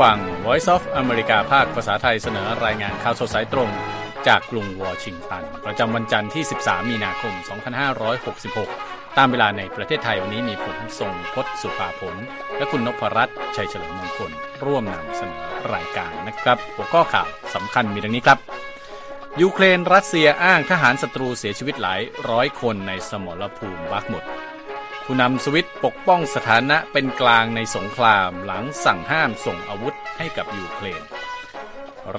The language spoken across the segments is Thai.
ฟัง Voice of America ภาคภาษาไทยเสนอรายงานข่าวสดสายตรง จากกรุงวอชิงตัน ประจำวันจันทร์ที่ 13 มีนาคม 2566 ตามเวลาในประเทศไทยวันนี้มีผมทรงพศสุภาผล และคุณนพรัตน์ชัยเฉลิมมงคล ร่วมนำเสนอรายการนะครับ หัวข้อข่าวสำคัญมีดังนี้ครับยูเครนรัสเซียอ้างทหารศัตรูเสียชีวิตหลายร้อยคนในสมรภูมิบักหมด ผู้นำสวิสปกป้องสถานะเป็นกลางในสงครามหลังสั่งห้ามส่งอาวุธให้กับยูเครน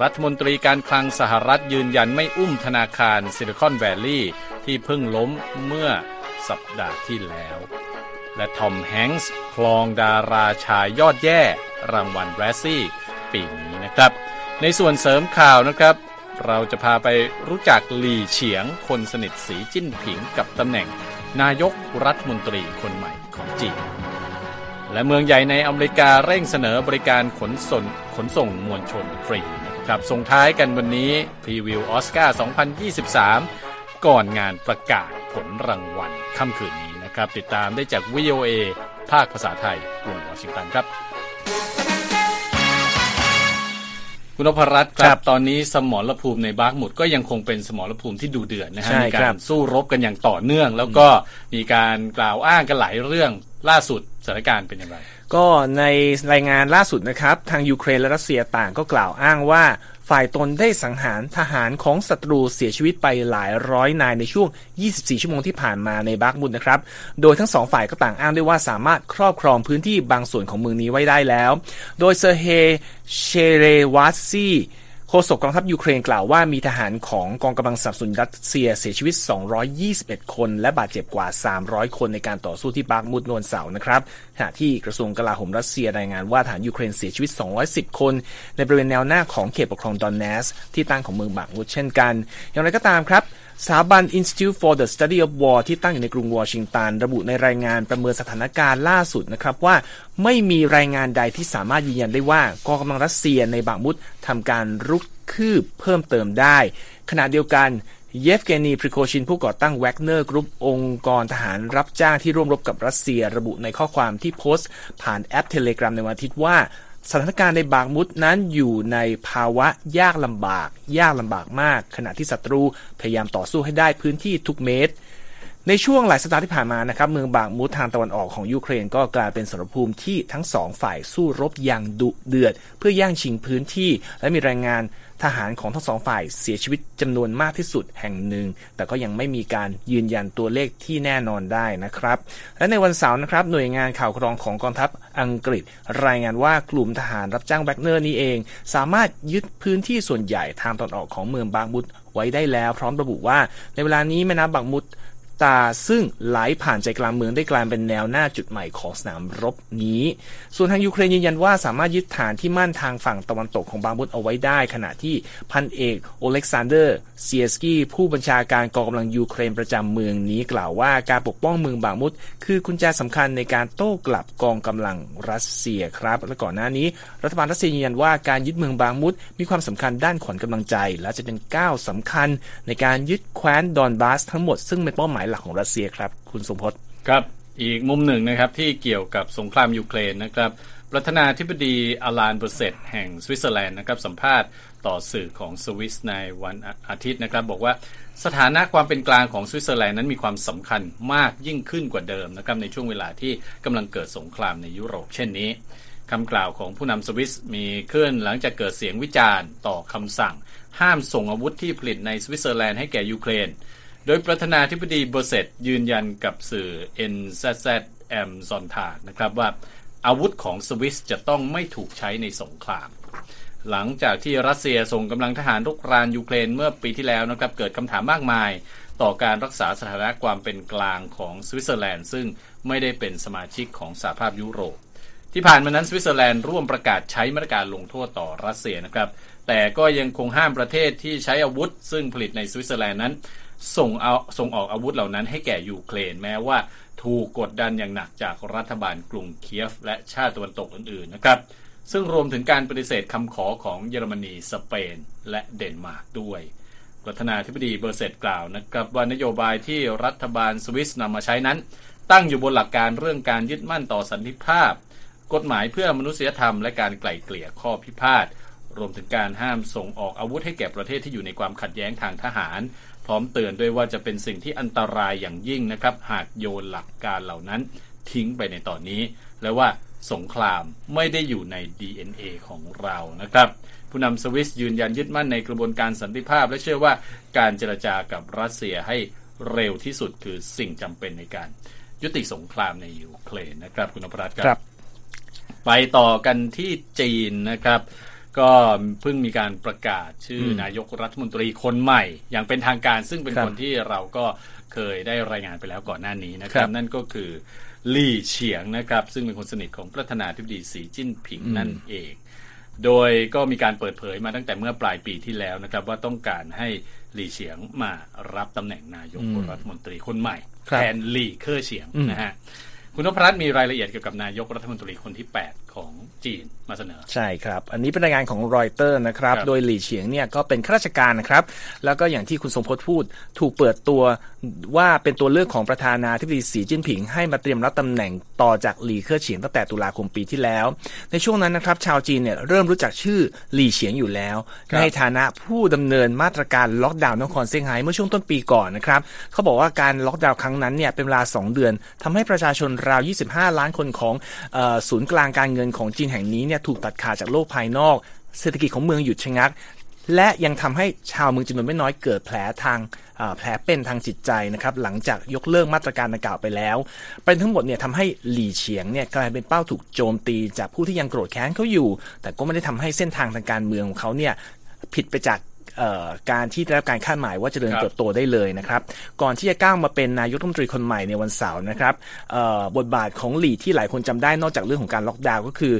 รัฐมนตรีการคลังสหรัฐยืนยันไม่อุ้มธนาคารซิลิคอนแวลลีย์ที่เพิ่งล้มเมื่อสัปดาห์ที่แล้ว และทอมแฮงส์ครองดาราชายยอดแย่รางวัลแรซซี่ปีนี้นะครับ ในส่วนเสริมข่าวนะครับ เราจะพาไปรู้จักหลี่เฉียงคนสนิทสีจิ้นผิงกับตำแหน่ง นายกรัฐมนตรีคนใหม่ของจีน และเมืองใหญ่ในอเมริกาเร่งเสนอบริการขนส่งขนส่งมวลชนฟรีนะครับส่งท้ายกันวันนี้พรีวิวออสการ์ 2023 ก่อนงานประกาศผลรางวัลค่ำคืนนี้นะครับ ติดตามได้จาก VOA ภาคภาษาไทยกรุงวอชิงตันครับ คุณนพรัตน์คครัรับบตอนนี้สมรภูมิในบาร์กหมุดก็ยังคงเป็นสมรภูมิที่ดูเดือดนะฮะใช่มีครัการบสู้รบกันอย่างต่อเนื่อง แล้วก็มีการกล่าวอ้างกันหลายเรื่องล่าสุดสถานการณ์เป็นอย่างไร ก็ในรายงานล่าสุดนะครับ ทางยูเครนและรัสเซียต่างก็กล่าวอ้างว่า ฝ่ายตนได้สังหารทหารของศัตรูเสียชีวิตไปหลายร้อยนายในช่วง 24 ชั่วโมงที่ผ่านมาในบากมุดนะครับ โดยทั้งสองฝ่ายก็ต่างอ้างด้วยว่าสามารถครอบครองพื้นที่บางส่วนของเมืองนี้ไว้ได้แล้ว โดยเซอร์เฮ เชเรวัสซี โฆษกกองทัพยูเครนกล่าวว่ามีทหารของกองกำลังสนับสนุนรัสเซียเสียชีวิต 221 คน และบาดเจ็บกว่า 300 คนในการต่อสู้ที่บัคมุตวันเสาร์นะครับขณะที่กระทรวงกลาโหมรัสเซียรายงานว่าทหารยูเครนเสียชีวิต 210 คน ในบริเวณแนวหน้าของเขตปกครองโดเนตสก์ ที่ตั้งของเมืองบาร์กมุดเช่นกัน อย่างไรก็ตามครับ สถาบัน Institute for the Study of War ที่ตั้งอยู่ในกรุงวอชิงตัน ระบุในรายงานประเมินสถานการณ์ล่าสุดนะครับว่าไม่มีรายงานใดที่สามารถยืนยันได้ว่ากองกำลังรัสเซียในบัคมุตทำการรุกคืบเพิ่มเติมได้ ขณะเดียวกันเยฟเกนีพริโกชินผู้ก่อตั้งแวกเนอร์กรุ๊ปองค์กรทหารรับจ้างที่ร่วมรบกับรัสเซีย ระบุในข้อความที่โพสต์ผ่านแอปเทเลกรา m ในวันอาทิตย์ว่า สถานการณ์ในบัคมุตนั้นอยู่ในภาวะยากลำบาก ยากลำบากมาก ขณะที่ศัตรูพยายามต่อสู้ให้ได้พื้นที่ทุกเมตร ในช่วงหลายสัปดาห์ที่ผ่านมานะครับเมืองบัคมุตทางตะวันออกของยูเครนก็กลายเป็นสมรภูมิที่ทั้งสองฝ่ายสู้รบอย่างดุเดือด เพื่อย่างชิงพื้นที่ และมีแรายงานทหารของทั้งสองฝ่ายเสียชีวิตจำนวนมากที่สุดแห่งหนึ่ง แต่ก็ยังไม่มีการยืนยันตัวเลขที่แน่นอนได้นะครับ และในวันเสาร์นะครับหน่วยงานข่าวกรองของกองทัพอังกฤษ รายงานว่ากลุ่มทหารรับจ้างแวกเนอร์นี้เอง สามารถยึดพื้นที่ส่วนใหญ่ทางตอนออกของเมืองบางมุดไว้ได้แล้ว พร้อมระบุว่าในเวลานี้แม่น้ำบางมุด ตา ซึ่งไหลผ่านใจกลางเมืองได้กลายเป็นแนวหน้าจุดใหม่ของสนามรบนี้ ส่วนทางยูเครนยืนยันว่าสามารถยึดฐานที่มั่นทางฝั่งตะวันตกของบัคมุตเอาไว้ได้ ขณะที่พันเอกโอเล็กซานเดอร์เซียร์สกี้ผู้บัญชาการกองกำลังยูเครนประจำเมืองนี้กล่าวว่าการปกป้องเมืองบัคมุตคือกุญแจสำคัญในการโต้กลับกองกำลังรัสเซียครับ และก่อนหน้านี้ รัฐบาลรัสเซียยืนยันว่าการยึดเมืองบัคมุตมีความสำคัญด้านขวัญกำลังใจ และจะเป็นก้าวสำคัญ ในการยึดแคว้นดอนบาสทั้งหมดซึ่งเป็นเป้าหมายหลักของรัสเซียครับ คุณสมพศครับอีกมุมหนึ่งนะครับที่เกี่ยวกับสงครามยูเครนนะครับประธานาธิบดีอาลานเบอร์เซตแห่งสวิตเซอร์แลนด์นะครับสัมภาษณ์ต่อสื่อของสวิสในวันอาทิตย์นะครับ บอกว่าสถานะความเป็นกลางของสวิตเซอร์แลนด์นั้นมีความสำคัญมากยิ่งขึ้นกว่าเดิมนะครับในช่วงเวลาที่กำลังเกิดสงครามในยุโรปเช่นนี้คำกล่าวของผู้นำสวิสมีขึ้นหลังจากเกิดเสียงวิจารณ์ต่อคำสั่ง ห้ามส่งอาวุธที่ผลิตในสวิตเซอร์แลนด์ให้แก่ยูเครน โดยประธานาธิบดีเบอร์เซตยืนยันกับสื่อ NZZM ซอนทานะครับว่าอาวุธของสวิสจะต้องไม่ถูกใช้ในสงคราม หลังจากที่รัสเซียส่งกำลังทหารรุกรานยูเครนเมื่อปีที่แล้วนะครับเกิดคำถามมากมาย ต่อการรักษาสถานะความเป็นกลางของสวิตเซอร์แลนด์ ซึ่งไม่ได้เป็นสมาชิกของสหภาพยุโรป ที่ผ่านมานั้นสวิตเซอร์แลนด์ร่วมประกาศใช้มาตรการลงโทษต่อรัสเซียนะครับแต่ก็ยังคงห้ามประเทศที่ใช้อาวุธ ซึ่งผลิตในสวิตเซอร์แลนด์นั้น ส่งเอาส่งออกอาวุธเหล่านั้นให้แก่ยูเครนแม้ว่าถูกกดดันอย่างหนักจากรัฐบาลกรุงเคียฟ และชาติตะวันตกอื่นๆนะครับ ซึ่งรวมถึงการปฏิเสธคำขอของเยอรมนี สเปน และเดนมาร์กด้วยประธานาธิบดีเบอร์เซตกล่าวนะครับว่านโยบายที่รัฐบาลสวิสนำมาใช้นั้น ตั้งอยู่บนหลักการเรื่องการยึดมั่นต่อสันติภาพ กฎหมายเพื่อมนุษยธรรมและการไกล่เกลี่ยข้อพิพาทรวมถึงการห้ามส่งออกอาวุธให้แก่ประเทศที่อยู่ในความขัดแย้งทางทหาร ร้อมเตือนด้วยว่าจะเป็นสิ่งที่อันตรายอย่างยิ่งนะครับ หากโยนหลักการเหล่านั้นทิ้งไปในตอนนี้ และว่าสงครามไม่ได้อยู่ใน DNA ของเรานะครับ ผู้นำสวิสยืนยันยึดมั่นในกระบวนการสันติภาพ และเชื่อว่าการเจรจากับรัสเซียให้เร็วที่สุดคือสิ่งจำเป็นในการยุติสงครามในยูเครนนะครับ คุณอภรัตน์ครับ ไปต่อกันที่จีนนะครับ ก็เพิ่งมีการประกาศชื่อนายกรัฐมนตรีคนใหม่ อย่างเป็นทางการซึ่งเป็นครับคนที่เราก็เคยได้รายงานไปแล้วก่อนหน้านี้นะครับ นั่นก็คือลี่เฉียงนะครับ ซึ่งเป็นคนสนิทของประธานาธิบดีสีจิ้นผิงนั่นเอง โดยก็มีการเปิดเผยมาตั้งแต่เมื่อปลายปีที่แล้วนะครับ ว่าต้องการให้หลี่เฉียงมารับตำแหน่งนายกรัฐมนตรีคนใหม่ครับแทนหลี่เคอร์เฉียงอืมนะฮะ คุณนพรัตน์มีรายละเอียดเกี่ยวกับนายกรัฐมนตรีคนที่ 8 ของจีนมาเสนอ ใช่ครับ อันนี้เป็นรายงานของรอยเตอร์นะครับครับ โดยหลี่เฉียงเนี่ยก็เป็นข้าราชการนะครับ แล้วก็อย่างที่คุณสมพศพูด ถูกเปิดตัวว่าเป็นตัวเลือกของประธานาธิบดีสีจิ้นผิง ให้มาเตรียมรับตำแหน่งต่อจากหลี่เคอร์เฉียงตั้งแต่ตุลาคมปีที่แล้ว ในช่วงนั้นนะครับ ชาวจีนเนี่ยเริ่มรู้จักชื่อหลี่เฉียงอยู่แล้วครับในฐานะผู้ดำเนินมาตรการล็อกดาวน์นครเซี่ยงไฮ้เมื่อช่วงต้นปีก่อนนะครับเขาบอกว่าการล็อกดาวน์ครั้งนั้นเนี่ยเป็นเวลา 2 เดือนทำให้ประชาชนราว 25 ล้านคนของศูนย์กลางการเงินของจีนแห่งนี้เนี่ยถูกตัดขาดจากโลกภายนอก เศรษฐกิจของเมืองหยุดชะงัก และยังทำให้ชาวเมืองจำนวนไม่น้อยเกิดแผลทางแผลเป็นทางจิตใจนะครับหลังจากยกเลิกมาตรการดังกล่าวไปแล้วเป็นทั้งหมดเนี่ยทำให้หลี่เฉียงเนี่ยกลายเป็นเป้าถูกโจมตีจากผู้ที่ยังโกรธแค้นเขาอยู่ แต่ก็ไม่ได้ทำให้เส้นทางทางการเมืองของเขาเนี่ยผิดไปจาก การที่ได้รับการคาดหมายว่าจะเดินครับเติบโตได้เลยนะครับ ก่อนที่จะก้าวมาเป็นนายกรัฐมนตรีคนใหม่ในวันเสาร์นะครับบทบาทของหลีที่หลายคนจำได้นอกจากเรื่องของการล็อกดาวน์ก็คือ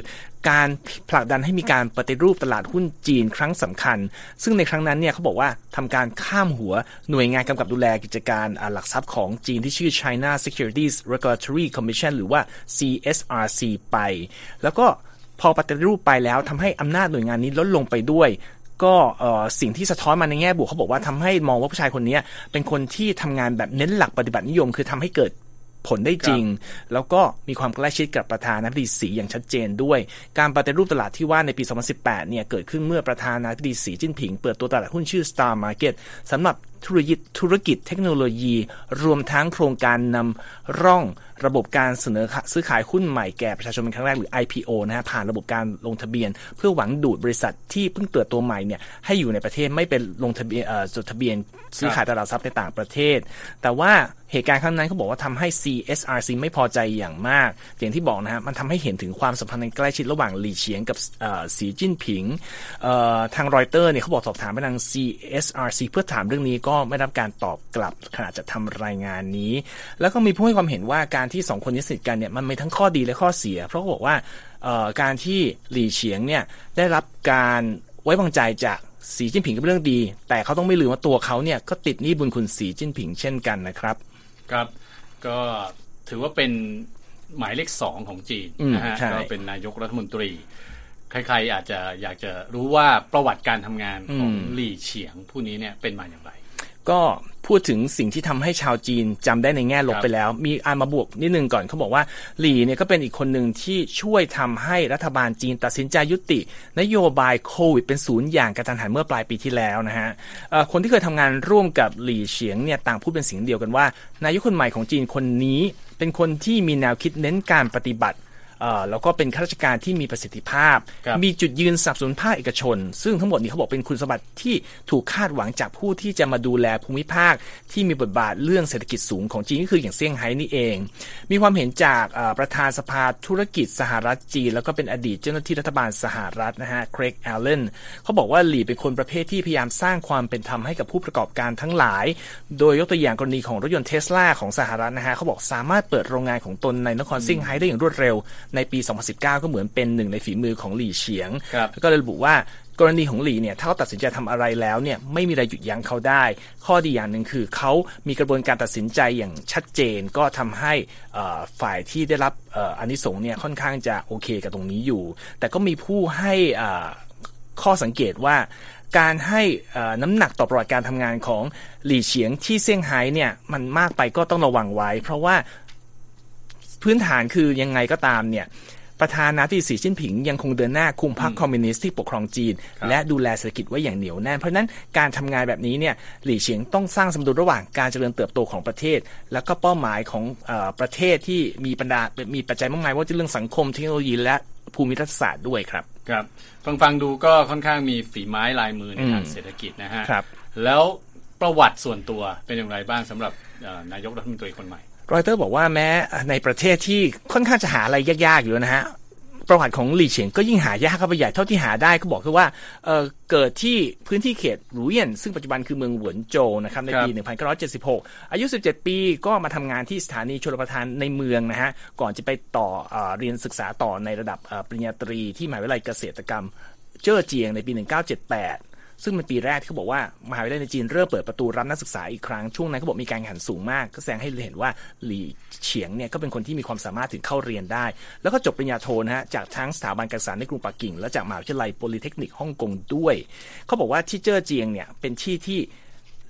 การผลักดันให้มีการปฏิรูปตลาดหุ้นจีนครั้งสำคัญ ซึ่งในครั้งนั้นเนี่ยเขาบอกว่าทำการข้ามหัวหน่วยงานกำกับดูแลกิจการหลักทรัพย์ของจีนที่ชื่อ China Securities Regulatory Commission หรือว่า CSRC ไป แล้วก็พอปฏิรูปไปแล้วทำให้อำนาจหน่วยงานนี้ลดลงไปด้วย ก็สิ่งที่สะท้อนมาในแง่บวกเขาบอกว่าทำให้มองว่าผู้ชายคนนี้เป็นคนที่ทำงานแบบเน้นหลักปฏิบัตินิยม คือทำให้เกิดผลได้จริง แล้วก็มีความใกล้ชิดกับประธานาธิบดีสีอย่างชัดเจนด้วย การปฏิรูปตลาดที่ว่าในปี 2018 เนี่ย เกิดขึ้นเมื่อประธานาธิบดีสีจิ้นผิง เปิดตัวตลาดหุ้นชื่อ Star Market สำหรับ ธุรกิจธุรกิจเทคโนโลยี รวมทั้งโครงการนำร่องระบบการเสนอซื้อขายหุ้นใหม่แก่ประชาชนเป็นครั้งแรกหรือ IPO นะฮะผ่านระบบการลงทะเบียน เพื่อหวังดูดบริษัทที่เพิ่งเปิดตัวใหม่เนี่ยให้อยู่ในประเทศไม่เป็นลงทะเบียนจดทะเบียนซื้อขายตลาดทรัพย์ในต่างประเทศ แต่ว่าเหตุการณ์ครั้งนั้นเขาบอกว่าทำให้ CSRC ไม่พอใจอย่างมาก อย่างที่บอกนะฮะมันทำให้เห็นถึงความสัมพันธ์อันใกล้ชิดระหว่างหลี่เฉียงกับสีจิ้นผิงทางรอยเตอร์เนี่ยเขาบอกสอบถามไปทาง CSRC เพื่อถามเรื่องนี้ก็ไม่ได้รับการตอบกลับขณะจะทำรายงานนี้ แล้วก็มีผู้ให้ความเห็นว่าการที่สองคนนี้สนิทกันเนี่ยมันมีทั้งข้อดีและข้อเสีย เพราะเขาบอกว่าเอ่อการที่หลี่เฉียงเนี่ยได้รับการไว้วางใจจากสีจิ้นผิงก็เป็นเรื่องดี แต่เขาต้องไม่ลืมว่าตัวเขาเนี่ยก็ติดหนี้บุญคุณสีจิ้นผิงเช่นกันนะครับ ครับ ก็ถือว่าเป็นหมายเลขสองของจีนอืมนะฮะใช่ก็เป็นนายกรัฐมนตรี ใครๆอาจจะอยากจะรู้ว่าประวัติการทำงานของหลี่เฉียงผู้นี้เนี่ยเป็นมาอย่างไร ก็พูดถึงสิ่งที่ทำให้ชาวจีนจำได้ในแง่ลบครับไปแล้ว มีอ่านมาบวกนิดนึงก่อนเขาบอกว่าหลี่เนี่ยก็เป็นอีกคนหนึ่งที่ช่วยทำให้รัฐบาลจีนตัดสินใจยุติ นโยบายโควิดเป็นศูนย์อย่างกระทันหันเมื่อปลายปีที่แล้วนะฮะเอ่อคนที่เคยทำงานร่วมกับหลี่เฉียงเนี่ยต่างพูดเป็นเสียงเดียวกันว่า นายกคนใหม่ของจีนคนนี้เป็นคนที่มีแนวคิดเน้นการปฏิบัติเอ่อ แล้วก็เป็นข้าราชการที่มีประสิทธิภาพครับมีจุดยืนสนับสนุนภาคเอกชน ซึ่งทั้งหมดนี้เขาบอกเป็นคุณสมบัติที่ถูกคาดหวังจากผู้ที่จะมาดูแลภูมิภาคที่มีบทบาทเรื่องเศรษฐกิจสูงของจีนก็คืออย่างเซี่ยงไฮ้นี่เอง มีความเห็นจากเอ่อประธานสภาธุรกิจสหรัฐจีน แล้วก็เป็นอดีตเจ้าหน้าที่รัฐบาลสหรัฐนะฮะเครกแอลเลนเขาบอกว่าหลี่เป็นคนประเภทที่พยายามสร้างความเป็นธรรมให้กับผู้ประกอบการทั้งหลาย โดยยกตัวอย่างกรณีของรถยนต์เทสลาของสหรัฐนะฮะเขาบอกสามารถเปิดโรงงานของตนในนครเซี่ยงไฮ้ได้อย่างรวดเร็วในปี 2019 ก็เหมือนเป็นหนึ่งในฝีมือของหลี่เฉียงครับแล้วก็เลยระบุว่ากรณีของหลี่เนี่ยถ้าเขาตัดสินใจทำอะไรแล้วเนี่ยไม่มีอะไรหยุดยั้งเขาได้ ข้อดีอย่างหนึ่งคือเขามีกระบวนการตัดสินใจอย่างชัดเจน ก็ทำให้เอ่อฝ่ายที่ได้รับเอ่ออานิสงส์เนี่ยค่อนข้างจะโอเคกับตรงนี้อยู่ แต่ก็มีผู้ให้อ่าข้อสังเกตว่าการให้เอ่อน้ำหนักต่อประวัติการทำงานของหลี่เฉียงที่เซี่ยงไฮ้เนี่ยมันมากไปก็ต้องระวังไว้ เพราะว่า พื้นฐานคือยังไงก็ตามเนี่ยประธานาธิบดีสีจิ้นผิงยังคงเดินหน้าคุมพรรคคอมมิวนิสต์ที่ปกครองจีน และดูแลเศรษฐกิจไว้อย่างเหนียวแน่น เพราะฉะนั้นการทำงานแบบนี้เนี่ยหลี่เฉียงต้องสร้างสมดุลระหว่างการเจริญเติบโตของประเทศ แล้วก็เป้าหมายของเอประเทศที่มีปัญหามีปัจจัยมากมายว่าจะเรื่องสังคมเทคโนโลยีและภูมิรัฐศาสตร์ด้วยครับครับฟังฟังดูก็ค่อนข้างมีฝีไม้ลายมือในทางเศรษฐกิจนะฮะครับแล้วประวัติส่วนตัวเป็นอย่างไรบ้างสำหรับนายกรัฐมนตรีคนใหม่ รอยเตอร์บอกว่าแม้ในประเทศที่ค่อนข้างจะหาอะไรยากๆอยู่นะฮะประวัติของหลี่เฉียงก็ยิ่งหายากเข้าไปใหญ่เท่าที่หาได้ก็บอกคือว่าเเกิดที่พื้นที่เขตหรูเยี่ยนซึ่งปัจจุบันคือเมืองหวนโจวนะครับในปี 1976 อายุ 17 ปีก็มาทำงานที่สถานีชลประทานในเมืองนะฮะก่อนจะไปต่ออเรียนศึกษาต่อในระดับปริญญาตรีที่มหาวิทยาลัยเกษตรกรรมเจ้อเจียงในปี 1978 ซึ่งเป็นปีแรกที่เขาบอกว่ามหาวิทยาลัยในจีนเริ่มเปิดประตูรับนักศึกษาอีกครั้งช่วงนั้นเขาบอกมีการแข่งขันสูงมาก ก็แสดงให้เห็นว่าหลี่เฉียงเนี่ยก็เป็นคนที่มีความสามารถถึงเข้าเรียนได้ แล้วก็จบปริญญาโทนะฮะจากทั้งสถาบันการศึกษาในกรุงปักกิ่ง และจากมหาวิทยาลัยโพลิเทคนิคฮ่องกงด้วย เขาบอกว่าที่เจ้อเจียงเนี่ยเป็นที่ที่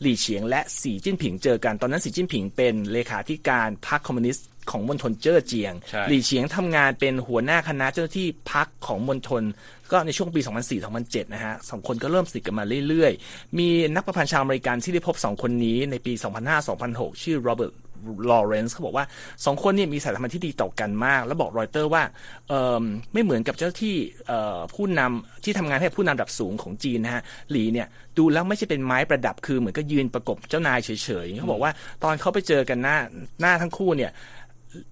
หลี่เฉียงและสีจิ้นผิงเจอกันตอนนั้นสีจิ้นผิงเป็นเลขาธิการพรรคคอมมิวนิสต์ ของมณฑลเจ้อเจียง หลี่เฉียงทำงานเป็นหัวหน้าคณะเจ้าหน้าที่พรรคของมณฑลก็ในช่วงปี 2004-2007 นะฮะสองคนก็เริ่มสนิทกันมาเรื่อยๆ มีนักประพันธ์ชาวอเมริกันที่ได้พบสองคนนี้ในปี 2005-2006 ชื่อโรเบิร์ตลอเรนซ์เขาบอกว่าสองคนนี่มีสายสัมพันธ์ที่ดีต่อกันมาก แล้วบอกรอยเตอร์ว่าไม่เหมือนกับเจ้าที่ผู้นำที่ทำงานให้ผู้นำระดับสูงของจีนนะฮะหลี่เนี่ยดูแล้วไม่ใช่เป็นไม้ประดับคือเหมือนก็ยืนประกบเจ้านายเฉยๆเขาบอกว่าตอนเขาไปเจอกันหน้าหน้าทั้งคู่เนี่ย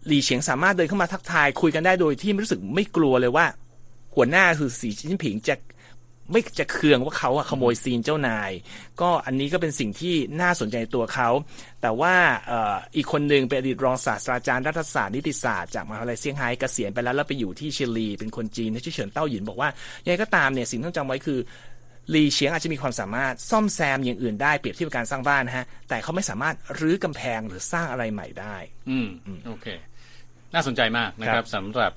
หลี่เฉียงสามารถเดินเข้ามาทักทายคุยกันได้โดยที่ไม่รู้สึกไม่กลัวเลยว่า หัวหน้าคือสีจิ้นผิงจะไม่จะเคืองว่าเขาขโมยซีนเจ้านาย ก็อันนี้ก็เป็นสิ่งที่น่าสนใจตัวเขา แต่ว่าอีกคนหนึ่งเป็นอดีตรองศาสตราจารย์รัฐศาสตร์นิติศาสตร์จากมหาวิทยาลัยเซี่ยงไฮ้เกษียณไปแล้วแล้วไปอยู่ที่ชิลี เป็นคนจีนที่ชื่อเฉินเต้าหยินบอกว่ายังไงก็ตามเนี่ยสิ่งที่ต้องจำไว้คือ ลีเฉียงอาจจะมีความสามารถซ่อมแซมอย่างอื่นได้เปรียบเทียบการสร้างบ้านนะฮะ แต่เขาไม่สามารถรื้อกำแพงหรือสร้างอะไรใหม่ได้ อืมโอเค น่าสนใจมากนะครับสำหรับ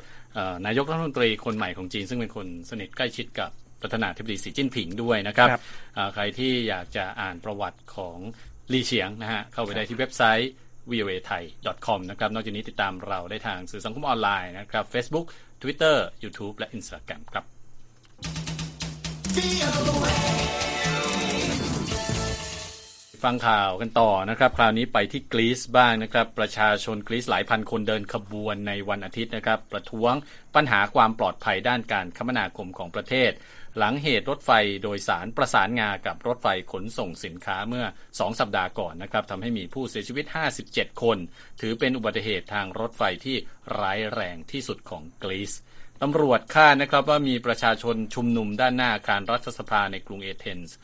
นายกรัฐมนตรีคนใหม่ของจีน ซึ่งเป็นคนสนิทใกล้ชิดกับประธานาธิบดีสีจิ้นผิงด้วยนะครับรบใครที่อยากจะอ่านประวัติของลีเฉียงนะฮะเข้าไปได้ที่เว็บไซต์ voa thai com นะครับนอกจากนี้ติดตามเราได้ทางสื่อสังคมออนไลน์นะครับ Facebook Twitter YouTube และ Instagram ครับ ฟังข่าวกันต่อนะครับ คราวนี้ไปที่กรีซบ้างนะครับ ประชาชนกรีซหลายพันคนเดินขบวนในวันอาทิตย์นะครับ ประท้วงปัญหาความปลอดภัยด้านการคมนาคมของประเทศ หลังเหตุรถไฟโดยสารประสานงากับรถไฟขนส่งสินค้าเมื่อ 2 สัปดาห์ก่อนนะครับทำให้มีผู้เสียชีวิต 57 คน ถือเป็นอุบัติเหตุทางรถไฟที่ร้ายแรงที่สุดของกรีซ ตำรวจคาดนะครับว่ามีประชาชนชุมนุมด้านหน้าอาคารรัฐสภาในกรุงเอเธนส์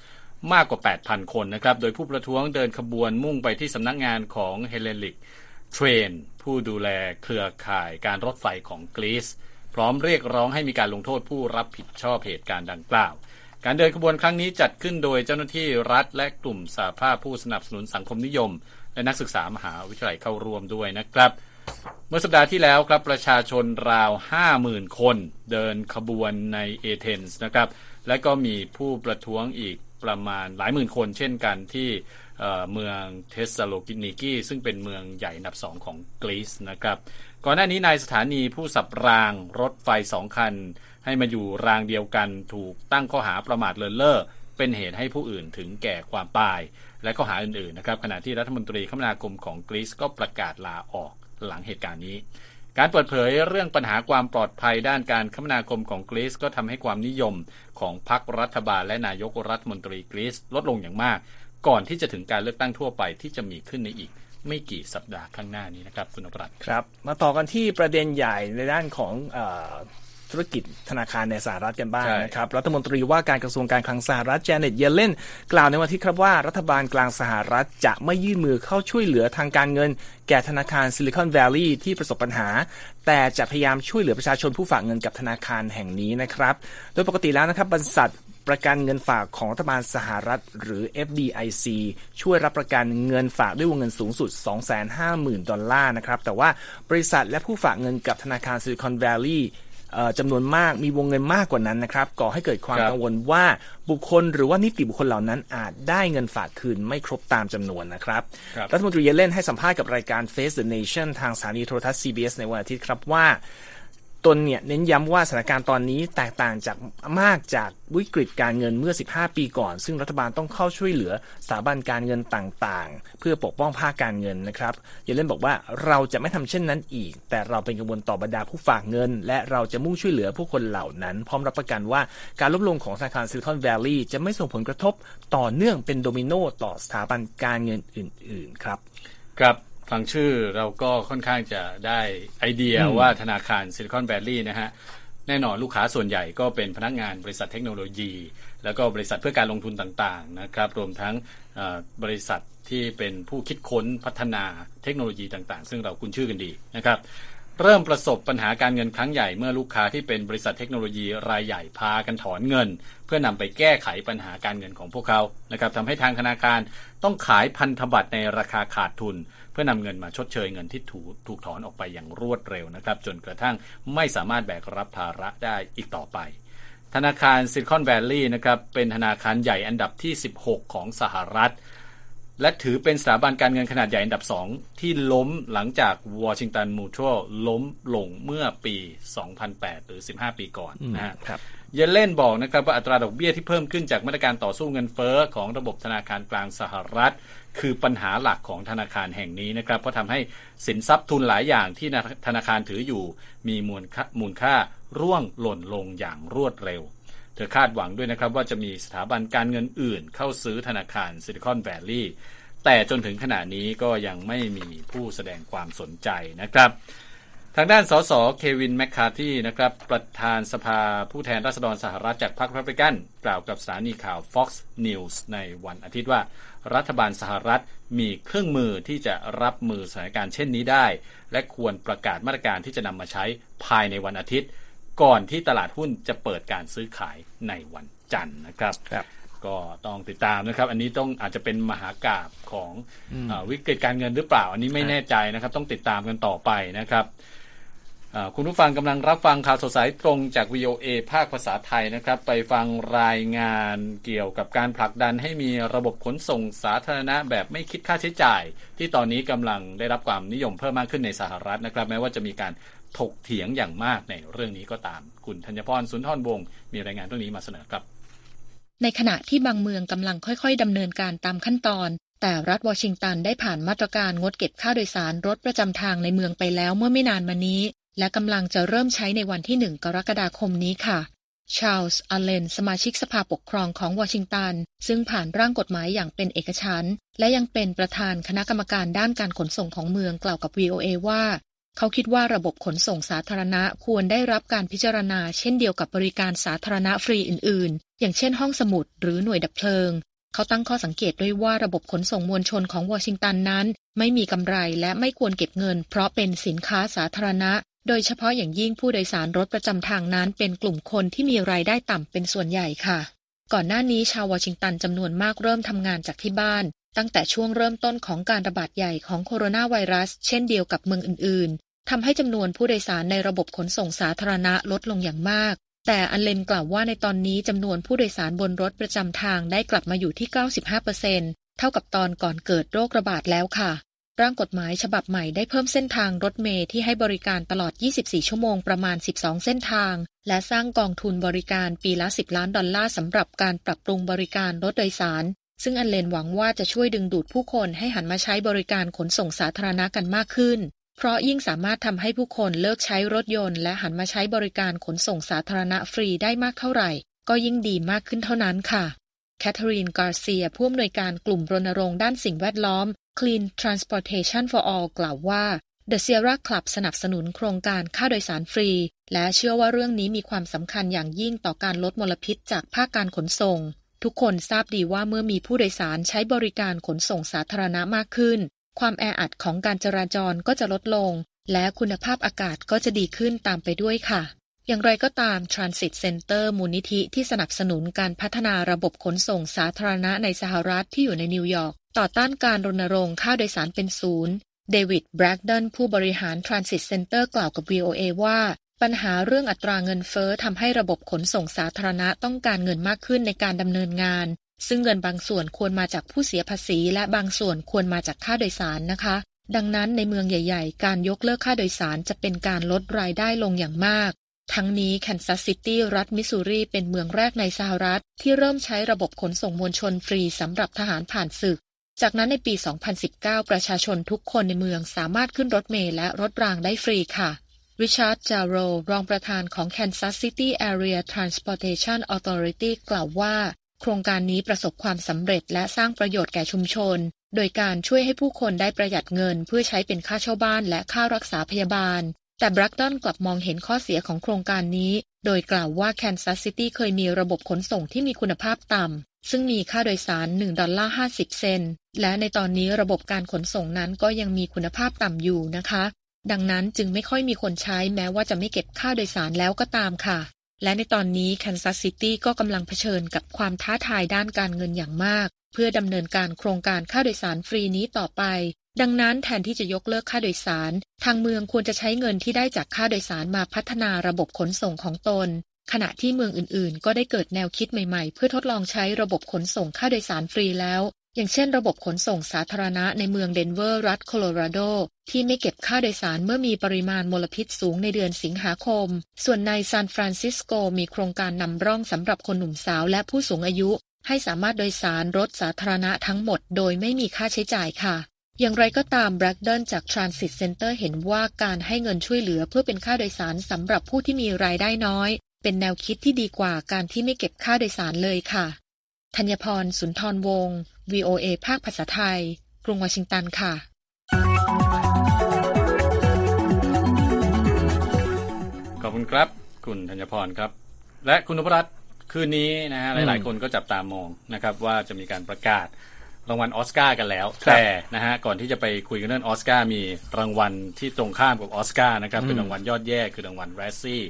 มากกว่า 8,000 คนนะครับ โดยผู้ประท้วงเดินขบวนมุ่งไปที่สำนักงานของ Hellenic Train ผู้ดูแลเครือข่ายการรถไฟของกรีซพร้อมเรียกร้องให้มีการลงโทษผู้รับผิดชอบเหตุการณ์ดังกล่าว การเดินขบวนครั้งนี้จัดขึ้นโดยเจ้าหน้าที่รัฐและกลุ่มสหภาพผู้สนับสนุนสังคมนิยม และนักศึกษามหาวิทยาลัยเข้าร่วมด้วยนะครับ เมื่อสัปดาห์ที่แล้วครับประชาชนราว 50,000 คนเดินขบวนในเอเธนส์นะครับและก็มีผู้ประท้วงอีกประมาณหลายหมื่นคนเช่นกันที่เมืองเทสซาโลกินิกีซึ่งเป็นเมืองใหญ่อันดับสองของกรีซนะครับก่อนหน้านี้นายสถานีผู้สับรางรถไฟสองคัน ให้มาอยู่รางเดียวกันถูกตั้งข้อหาประมาทเลินเล่อเป็นเหตุให้ผู้อื่นถึงแก่ความตาย และข้อหาอื่นๆนะครับขณะที่รัฐมนตรีคมนาคมของกรีซก็ประกาศลาออก หลังเหตุการณ์นี้ การเปิดเผยเรื่องปัญหาความปลอดภัยด้านการคมนาคมของกรีซก็ทำให้ความนิยมของพรรครัฐบาลและนายกรัฐมนตรีกรีซลดลงอย่างมาก ก่อนที่จะถึงการเลือกตั้งทั่วไปที่จะมีขึ้นในอีกไม่กี่สัปดาห์ข้างหน้านี้นะครับคุณอภรัตครับ มาต่อกันที่ประเด็นใหญ่ในด้านของ ธุรกิจธนาคารในสหรัฐกันบ้างนะครับรัฐมนตรีว่าการกระทรวงการคลังสหรัฐแจเน็ตเยเลนกล่าวในวันอาทิตย์ครับว่ารัฐบาลกลางสหรัฐจะไม่ยื่นมือเข้าช่วยเหลือทางการเงิน แก่ธนาคารซิลิคอนแวลลีย์ที่ประสบปัญหา แต่จะพยายามช่วยเหลือประชาชนผู้ฝากเงินกับธนาคารแห่งนี้นะครับ โดยปกติแล้วนะครับบริษัทประกันเงินฝากของรัฐบาลสหรัฐ หรือ FDIC ช่วยรับประกันเงินฝากด้วยวงเงินสูงสุด 250,000 ดอลลาร์นะครับ แต่ว่าบริษัทและผู้ฝากเงินกับธนาคารซิลิคอนแวลลีย์ จำนวนมากมีวงเงินมากกว่านั้นนะครับก่อให้เกิดความกังวลว่าบุคคลหรือว่านิติบุคคลเหล่านั้นอาจได้เงินฝากคืนไม่ครบตามจำนวนนะครับรัฐมนตรีเยเลนให้สัมภาษณ์กับรายการ Face the Nation ทางสถานีโทรทัศน์ CBS ในวันอาทิตย์ครับว่า ตนเนี่ยเน้นย้ำว่าสถานการณ์ตอนนี้แตกต่างจากมากจากวิกฤตการเงินเมื่อ 15 ปีก่อน ซึ่งรัฐบาลต้องเข้าช่วยเหลือสถาบันการเงินต่างๆ เพื่อปกป้องภาคการเงินนะครับอย่าเล่นบอกว่าเราจะไม่ทำเช่นนั้นอีก แต่เราเป็นกังวลต่อบรรดาผู้ฝากเงิน และเราจะมุ่งช่วยเหลือผู้คนเหล่านั้น พร้อมรับประกันว่าการลดลงของธนาคารซิลิคอนแวลลีย์จะไม่ส่งผลกระทบต่อเนื่องเป็นโดมิโนต่อสถาบันการเงินอื่น ๆ ครับ ครับ ฟังชื่อเราก็ค่อนข้างจะได้ไอเดียว่าธนาคารซิลิคอนแวลลีย์นะฮะแน่นอนลูกค้าส่วนใหญ่ก็เป็นพนักงานบริษัทเทคโนโลยี แล้วก็บริษัทเพื่อการลงทุนต่างๆนะครับรวมทั้งบริษัทที่เป็นผู้คิดค้นพัฒนาเทคโนโลยีต่างๆ ซึ่งเราคุ้นชื่อกันดีนะครับ เริ่มประสบปัญหาการเงินครั้งใหญ่เมื่อลูกค้าที่เป็นบริษัทเทคโนโลยีรายใหญ่พากันถอนเงิน เพื่อนำไปแก้ไขปัญหาการเงินของพวกเขานะครับทำให้ทางธนาคารต้องขายพันธบัตรในราคาขาดทุน เพื่อนำเงินมาชดเชยเงินที่ถูกถูกถอนออกไปอย่างรวดเร็วนะครับ จนกระทั่งไม่สามารถแบกรับภาระได้อีกต่อไป ธนาคารซิลิคอนแวลลีย์นะครับเป็นธนาคารใหญ่อันดับที่ 16 ของสหรัฐ และถือเป็นสถาบันการเงินขนาดใหญ่อันดับสองที่ล้มหลังจากวอชิงตันมูทัลล้มลงเมื่อปี 2008 หรือ 15 ปีก่อนนะฮะเยเลนบอกนะครับว่าอัตราดอกเบี้ยที่เพิ่มขึ้นจากมาตรการต่อสู้เงินเฟ้อของระบบธนาคารกลางสหรัฐ คือปัญหาหลักของธนาคารแห่งนี้นะครับเพราะทำให้สินทรัพย์ทุนหลายอย่างที่ธนาคารถืออยู่ มีมูลค่ามูลค่าร่วงหล่นลงอย่างรวดเร็ว เธอคาดหวังด้วยนะครับว่าจะมีสถาบันการเงินอื่น เข้าซื้อธนาคารซิลิคอนแวลลีย์แต่จนถึงขณะนี้ก็ยังไม่มีผู้แสดงความสนใจนะครับทางด้านสสเควินแมคคาที่นะครับประธานสภาผู้แทนราษฎรสหรัฐจากพรรครีพับลิกัน กล่าวกับสถานีข่าว Fox News ในวันอาทิตย์ว่า รัฐบาลสหรัฐมีเครื่องมือที่จะรับมือสถานการณ์เช่นนี้ได้ และควรประกาศมาตรการที่จะนำมาใช้ภายในวันอาทิตย์ ก่อนที่ตลาดหุ้นจะเปิดการซื้อขายในวันจันทร์นะครับรบก็ต้องติดตามนะครับ อันนี้ต้องอาจจะเป็นมหากราบของอวิกฤตการเงินหรือเปล่า อันนี้ไม่แน่ใจนะครับ ต้องติดตามกันต่อไปนะครับคุณผู้ฟังกำลังรับฟังข่าวสดสายตรงจาก VOA ภาคภาษาไทยนะครับ ไปฟังรายงานเกี่ยวกับการผลักดันให้มีระบบขนส่งสาธารณะแบบไม่คิดค่าใช้จ่าย ที่ตอนนี้กำลังได้รับความนิยมเพิ่มมากขึ้นในสหรัฐนะครับ แม้ว่าจะมีการ ถกเถียงอย่างมากในเรื่องนี้ก็ตาม คุณธัญพรสุนทรวงศ์มีรายงานเรื่องนี้มาเสนอครับ ในขณะที่บางเมืองกำลังค่อย ๆดำเนินการตามขั้นตอน แต่รัฐวอชิงตันได้ผ่านมาตรการงดเก็บค่าโดยสารรถประจำทางในเมืองไปแล้วเมื่อไม่นานมานี้ และกำลังจะเริ่มใช้ในวันที่หนึ่งกรกฎาคมนี้ค่ะชาลส์อเลน สมาชิกสภาปกครองของวอชิงตัน ซึ่งผ่านร่างกฎหมายอย่างเป็นเอกฉันท์และยังเป็นประธานคณะกรรมการด้านการขนส่งของเมืองกล่าวกับ VOA ว่า เขาคิดว่าระบบขนส่งสาธารณะควรได้รับการพิจารณาเช่นเดียวกับบริการสาธารณะฟรีอื่น ๆ อย่างเช่นห้องสมุดหรือหน่วยดับเพลิง เขาตั้งข้อสังเกตด้วยว่าระบบขนส่งมวลชนของวอชิงตันนั้น ไม่มีกำไรและไม่ควรเก็บเงิน เพราะเป็นสินค้าสาธารณะ โดยเฉพาะอย่างยิ่งผู้โดยสารรถประจำทางนั้น เป็นกลุ่มคนที่มีรายได้ต่ำเป็นส่วนใหญ่ค่ะ ก่อนหน้านี้ชาววอชิงตันจำนวนมากเริ่มทำงานจากที่บ้านตั้งแต่ช่วงเริ่มต้นของการระบาดใหญ่ของโคโรนาไวรัส เช่นเดียวกับเมืองอื่น ทำให้จำนวนผู้โดยสารในระบบขนส่งสาธารณะลดลงอย่างมาก แต่อันเลนกล่าวว่าในตอนนี้จำนวนผู้โดยสารบนรถประจำทางได้กลับมาอยู่ที่ 95%เท่ากับตอนก่อนเกิดโรคระบาดแล้วค่ะ ร่างกฎหมายฉบับใหม่ได้เพิ่มเส้นทางรถเมล์ที่ให้บริการตลอด 24 ชั่วโมงประมาณ 12 เส้นทาง และสร้างกองทุนบริการปีละ 10 ล้านดอลลาร์สำหรับการปรับปรุงบริการรถโดยสาร ซึ่งอันเลนหวังว่าจะช่วยดึงดูดผู้คนให้หันมาใช้บริการขนส่งสาธารณะกันมากขึ้น เพราะยิ่งสามารถทำให้ผู้คนเลิกใช้รถยนต์ และหันมาใช้บริการขนส่งสาธารณะฟรีได้มากเท่าไหร่ ก็ยิ่งดีมากขึ้นเท่านั้นค่ะ แคทเธอรีน การ์เซีย ผู้อำนวยการกลุ่มรณรงค์ด้านสิ่งแวดล้อม Clean Transportation for All กล่าวว่า The Sierra Club สนับสนุนโครงการค่าโดยสารฟรี และเชื่อว่าเรื่องนี้มีความสำคัญอย่างยิ่งต่อการลดมลพิษจากภาคการขนส่ง ทุกคนทราบดีว่าเมื่อมีผู้โดยสารใช้บริการขนส่งสาธารณะมากขึ้น ความแออัดของการจราจรก็จะลดลง และคุณภาพอากาศก็จะดีขึ้นตามไปด้วยค่ะ อย่างไรก็ตาม Transit Center มูลนิธิที่สนับสนุนการพัฒนาระบบขนส่งสาธารณะในสหรัฐที่อยู่ในนิวยอร์กต่อต้านการรณรงค์ค่าโดยสารเป็นศูนย์เดวิดแบรกดันผู้บริหาร Transit Center กล่าวกับ VOA ว่าปัญหาเรื่องอัตราเงินเฟอ้อทำให้ระบบขนส่งสาธารณะต้องการเงินมากขึ้นในการดำเนินงาน ซึ่งเงินบางส่วนควรมาจากผู้เสียภาษีและบางส่วนควรมาจากค่าโดยสารนะคะ ดังนั้นในเมืองใหญ่ๆ การยกเลิกค่าโดยสารจะเป็นการลดรายได้ลงอย่างมาก ทั้งนี้แคนซัสซิตี้รัฐมิสซูรีเป็นเมืองแรกในสหรัฐ ที่เริ่มใช้ระบบขนส่งมวลชนฟรีสำหรับทหารผ่านศึก จากนั้นในปี 2019 ประชาชนทุกคนในเมืองสามารถขึ้นรถเมล์และรถรางได้ฟรีค่ะริชาร์ด จาโร รองประธานของ Kansas City Area Transportation Authority กล่าวว่า โครงการนี้ประสบความสำเร็จและสร้างประโยชน์แก่ชุมชน โดยการช่วยให้ผู้คนได้ประหยัดเงินเพื่อใช้เป็นค่าเช่าบ้านและค่ารักษาพยาบาล แต่บรักตันกลับมองเห็นข้อเสียของโครงการนี้ โดยกล่าวว่า Kansas City เคยมีระบบขนส่งที่มีคุณภาพต่ำ ซึ่งมีค่าโดยสาร 1 ดอลลาร์ 50 เซนและในตอนนี้ระบบการขนส่งนั้นก็ยังมีคุณภาพต่ำอยู่นะคะ ดังนั้นจึงไม่ค่อยมีคนใช้แม้ว่าจะไม่เก็บค่าโดยสารแล้วก็ตามค่ะ และในตอนนี้ Kansas City ก็กำลังเผชิญกับความท้าทายด้านการเงินอย่างมาก เพื่อดำเนินการโครงการค่าโดยสารฟรีนี้ต่อไป ดังนั้นแทนที่จะยกเลิกค่าโดยสาร ทางเมืองควรจะใช้เงินที่ได้จากค่าโดยสารมาพัฒนาระบบขนส่งของตน ขณะที่เมืองอื่นๆ ก็ได้เกิดแนวคิดใหม่ๆ เพื่อทดลองใช้ระบบขนส่งค่าโดยสารฟรีแล้วอย่างเช่นระบบขนส่งสาธารณะในเมืองเดนเวอร์รัฐโคโลราโด ที่ไม่เก็บค่าโดยสารเมื่อมีปริมาณมลพิษสูงในเดือนสิงหาคม ส่วนในซานฟรานซิสโกมีโครงการนำร่องสำหรับคนหนุ่มสาวและผู้สูงอายุ ให้สามารถโดยสารรถสาธารณะทั้งหมดโดยไม่มีค่าใช้จ่ายค่ะ อย่างไรก็ตามแบล็กเดิลจาก Transit Center เห็นว่าการให้เงินช่วยเหลือเพื่อเป็นค่าโดยสารสำหรับผู้ที่มีรายได้น้อย เป็นแนวคิดที่ดีกว่าการที่ไม่เก็บค่าโดยสารเลยค่ะธัญพรสุนทรวงศ์ VOA ภาคภาษาไทย กรุงวอชิงตันค่ะ ขอบคุณครับ คุณธัญพรครับ และคุณนพรัตน์คืนนี้นะฮะหลาย ๆ คนก็จับตามองนะครับ ว่าจะมีการประกาศรางวัลออสการ์กันแล้วครับแต่นะฮะก่อนที่จะไปคุยกันเรื่องออสการ์มีรางวัลที่ตรงข้ามกับออสการ์นะครับเป็นรางวัลยอดแย่คือรางวัล Razzie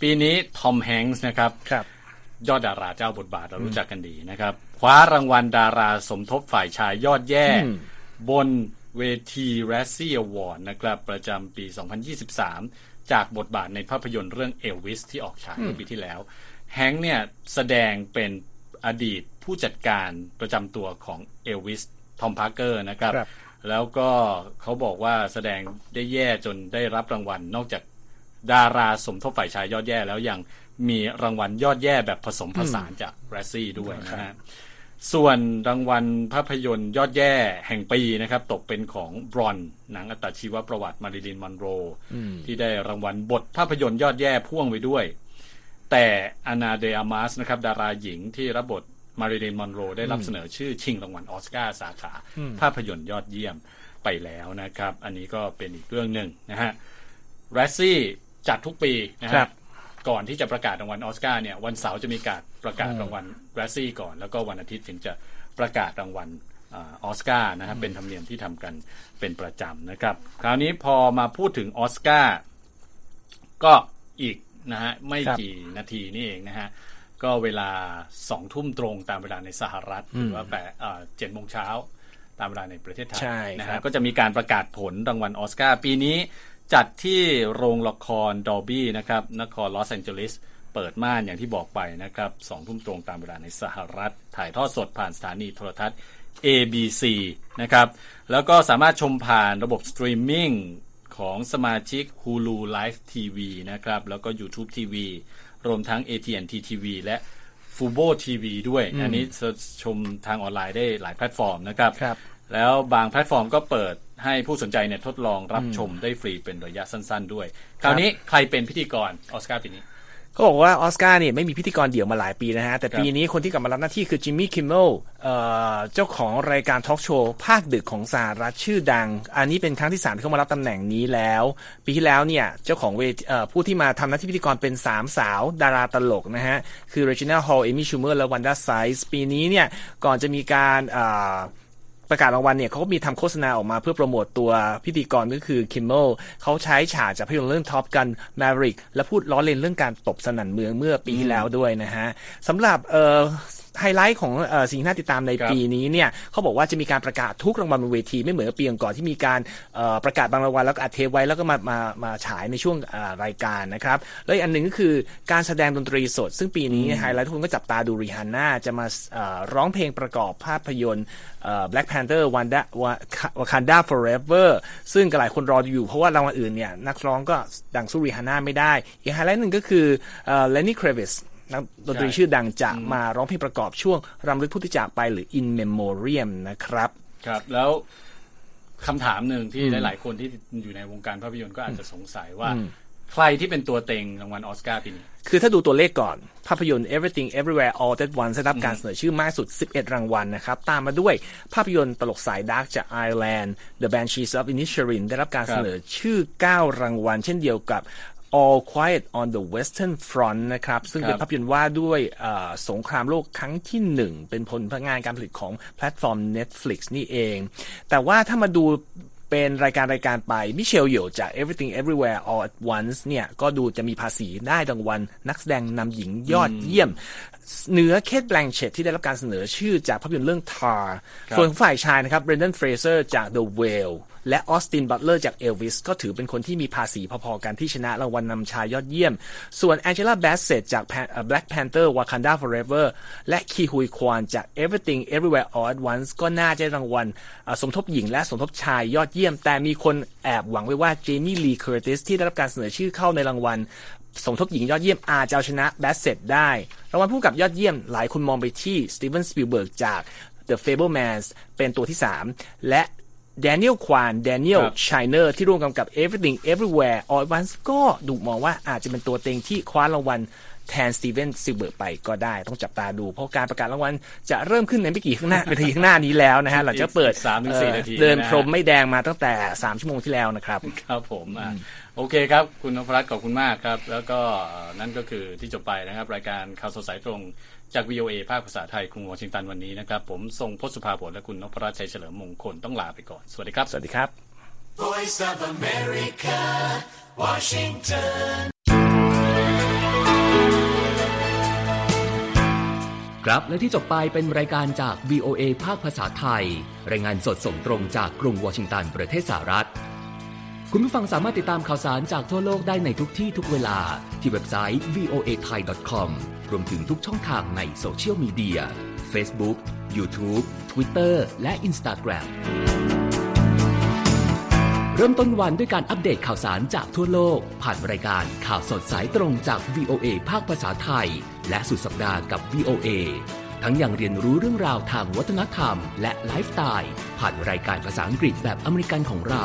ปีนี้ทอมแฮงส์นะครับครับ ยอดดาราเจ้าบทบาทเรารู้จักกันดีนะครับ คว้ารางวัลดาราสมทบฝ่ายชายยอดแย่อืมบนเวที Razzie Award นะครับ ประจำปี 2023 จากบทบาทในภาพยนตร์เรื่องเอลวิสที่ออกฉายเมื่อปีที่แล้ว แฮงค์เนี่ยแสดงเป็นอดีตผู้จัดการประจำตัวของเอลวิสทอมพาร์เกอร์นะครับครับแล้วก็เขาบอกว่าแสดงได้แย่จนได้รับรางวัลนอกจากดาราสมทบฝ่ายชายยอดแย่แล้วยัง มีรางวัลยอดแย่แบบผสมผสานจาก Razzie ด้วยนะฮะส่วนรางวัลภาพยนตร์ยอดแย่แห่งปีนะครับ ตกเป็นของบรอนหนังอัตชีวประวัติมาริลินมอนโร ที่ได้รางวัลบทภาพยนตร์ยอดแย่พ่วงไว้ด้วย แต่อานาเดอามาสนะครับ ดาราหญิงที่รับบทมาริลินมอนโร ได้รับเสนอชื่อชิงรางวัลออสการ์สาขา ภาพยนตร์ยอดเยี่ยมไปแล้วนะครับ อันนี้ก็เป็นอีกเรื่องหนึ่งนะฮะแรซซี่จัดทุกปีนะครัฮะบ ก่อนที่จะประกาศรางวัลออสการ์เนี่ยวันเสาร์จะมีการประกาศรางวัลRazzie ก่อน แล้วก็วันอาทิตย์ถึงจะประกาศรางวัลอาออสการ์นะครับเป็นธรรมเนียมที่ทำกันเป็นประจำนะครับ คราวนี้พอมาพูดถึงออสการ์ก็อีกนะฮะไม่ครับกี่นาทีนี่เองนะฮะก็เวลาสองทุ่มตรงตามเวลาในสหรัฐหรือว่าแปดเจ็ดโมงเช้าตามเวลาในประเทศไทยใช่นะฮะครับก็จะมีการประกาศผลรางวัลออสการ์ปีนี้ จัดที่โรงละครดอลบี้นะครับนครลอสแองเจลิสเปิดม่านอย่างที่บอกไปนะครับสองทุ่มตรงตามเวลาในสหรัฐ ถ่ายทอดสดผ่านสถานีโทรทัศน์ ABC นะครับ แล้วก็สามารถชมผ่านระบบสตรีมมิ่งของสมาชิก Hulu Live TV นะครับ แล้วก็ YouTube TV รวมทั้ง AT&T TV และ Fubo TV ด้วย อันนี้ชมทางออนไลน์ได้หลายแพลตฟอร์มนะครับครับ แล้วบางแพลตฟอร์มก็เปิดให้ผู้สนใจเนี่ยทดลองรับชมได้ฟรีเป็นระยะสั้น ๆ ด้วย คราวนี้ใครเป็นพิธีกรออสการ์ปีนี้ก็บอกว่าออสการ์เนี่ยไม่มีพิธีกรเดี่ยวมาหลายปีนะฮะ แต่ครับปีนี้คนที่กลับมารับหน้าที่คือจิมมี่คิมเมลเจ้าของรายการทอล์กโชว์ภาคดึกของสหรัฐชื่อดัง อันนี้เป็นครั้งที่สามที่เขามารับตำแหน่งนี้แล้ว ปีที่แล้วเนี่ย เจ้าของเวทีเอ่อผู้ที่มาทำหน้าที่พิธีกรเป็นสามสาวดาราตลกนะฮะ คือ Regina Hall Amy Schumer และ Wanda Sykes ปีนี้เนี่ย ก่อนจะมีการเอ่อ ประกาศรางวัลเนี่ยเขาก็มีทำโฆษณาออกมาเพื่อโปรโมตตัวพิธีกรก็คือคิมเมลเขาใช้ฉากจากภาพยนตร์เรื่อง Top Gun Maverick และพูดล้อเล่นเรื่องการตบสนั่นเมืองเมื่อปีที่แล้วด้วยนะฮะสำหรับเอ่อไฮไลท์ของเออสิ่งที่น่าติดตามในครับปีนี้เนี่ยเขาบอกว่าจะมีการประกาศทุกรางวัลบนเวทีไม่เหมือนกับปีก่อนๆที่มีการเอ่อประกาศบางรางวัลแล้วก็อัดเทปไว้แล้วก็มามามาฉายในช่วงเอ่อรายการนะครับแล้วอีกอันหนึ่งก็คือการแสดงดนตรีสด ซึ่งปีนี้ไฮไลท์ทุกคนก็จับตาดูริฮันน่าจะมาเอ่อร้องเพลงประกอบภาพยนตร์เอ่อ Black Panther Wakanda Wakanda Forever ซึ่งก็หลายคนรออยู่เพราะว่ารางวัลอื่นเนี่ยนักร้องก็ดังสู้ริฮันน่าไม่ได้อีกไฮไลท์หนึ่งก็คือเลนนี่คร v i s นักดนตรีใช่ชื่อดังจะมาร้องเพลงประกอบช่วงรำลึกผู้ที่จากไปหรือ In Memoriam นะครับ ครับแล้วคำถามหนึ่งที่หลาย ๆ คนที่อยู่ในวงการภาพยนตร์ก็อาจจะสงสัยว่า ใครที่เป็นตัวเต็งรางวัลออสการ์ปีนี้ คือถ้าดูตัวเลขก่อน ภาพยนตร์ Everything Everywhere All at Once ได้รับการเสนอชื่อมากสุด 11 รางวัลนะครับ ตามมาด้วยภาพยนตร์ตลกสาย dark จากไอร์แลนด์ The Banshees of Inisherin ได้รับการเสนอชื่อ 9 รางวัล เช่นเดียวกับ All Quiet on the Western Front นะครับ ซึ่งเป็นครับภาพยนตร์ว่าด้วยเอ่อสงครามโลกครั้งที่หนึ่ง เป็นผลงานการผลิตของแพลตฟอร์ม Netflix นี่เอง แต่ว่าถ้ามาดูเป็นรายการรายการไป มิเชลโยจาก Everything Everywhere All at Once เนี่ย ก็ดูจะมีภาษีได้รางวัลนักแสดงนำหญิงยอดเยี่ยม เหนือเคทแบลงเชตที่ได้รับการเสนอชื่อจากภาพยนตร์เรื่อง Tar ครับส่วนฝ่ายชายนะครับเบรนด a นเฟรเซอร์จาก The Whale และออสตินบัตเลอร์จาก Elvis ก็ถือเป็นคนที่มีภาษีพอๆกันที่ชนะรางวัลนำชายยอดเยี่ยม ส่วนแองเจล่าแบสเซตจาก Pan- เอ่อ Black Panther Wakanda Forever และคีฮุยควานจาก Everything Everywhere All at Once ก็น่าจะรางวัลสมทบหญิงและสมทบชายยอดเยี่ยม แต่มีคนแอบหวังไว้ว่าเจมี่ลีเคอร์ติสที่ได้รับการเสนอชื่อเข้าในรางวัลสมทบหญิงยอดเยี่ยมอาจจะเอาชนะแบสเซตได้ รางวัลผู้กำกับยอดเยี่ยมหลายคนมองไปที่สตีเวนสปิลเบิร์กจาก The Fabelmans เป็นตัวที่ 3 และ Daniel Kwan Daniel ครับ Scheinert ที่ร่วมกำกับ Everything Everywhere All at Once ก็ดูมองว่าอาจจะเป็นตัวเต็งที่คว้ารางวัลแทนสตีเวนสปิลเบิร์กไปก็ได้ต้องจับตาดู เพราะการประกาศรางวัลจะเริ่มขึ้นในไม่กี่ข้างหน้านาทีข้างหน้านี้แล้วนะฮะหลังจากเปิดอีกสามถึงสี่นาทีเอ่อเดินนะฮะพรมไม่แดงมาตั้งแต่ 3 ชั่วโมงที่แล้วนะครับ ครับผมอะโอเคครับ คุณนพรัตน์ขอบคุณมากครับ แล้วก็เอ่อนั่นก็คือที่จบไปนะครับ รายการข่าวสดสายตรง จาก VOA ภาคภาษาไทยกรุงวอชิงตันวันนี้นะครับผมทรงพจน์สุภาผลและคุณนพรัตน์ชัยเฉลิมมงคลต้องลาไปก่อน สวัสดีครับ สวัสดีครับ Voice of America, Washington. ครับและที่จบไปเป็นรายการจาก VOA ภาคภาษาไทย รายงานสดส่งตรงจากกรุงวอชิงตันประเทศสหรัฐ คุณผู้ฟังสามารถติดตามข่าวสารจากทั่วโลกได้ในทุกที่ทุกเวลาที่เว็บไซต์ voa thai com รวมถึงทุกช่องทางในโซเชียลมีเดีย Facebook YouTube Twitter และ Instagram เริ่มต้นวันด้วยการอัปเดตข่าวสารจากทั่วโลก ผ่านรายการข่าวสดสายตรงจาก VOA ภาคภาษาไทย และสุดสัปดาห์กับ VOA ทั้งยังเรียนรู้เรื่องราวทางวัฒนธรรม และไลฟ์สไตล์ผ่านรายการภาษาอังกฤษแบบอเมริกันของเรา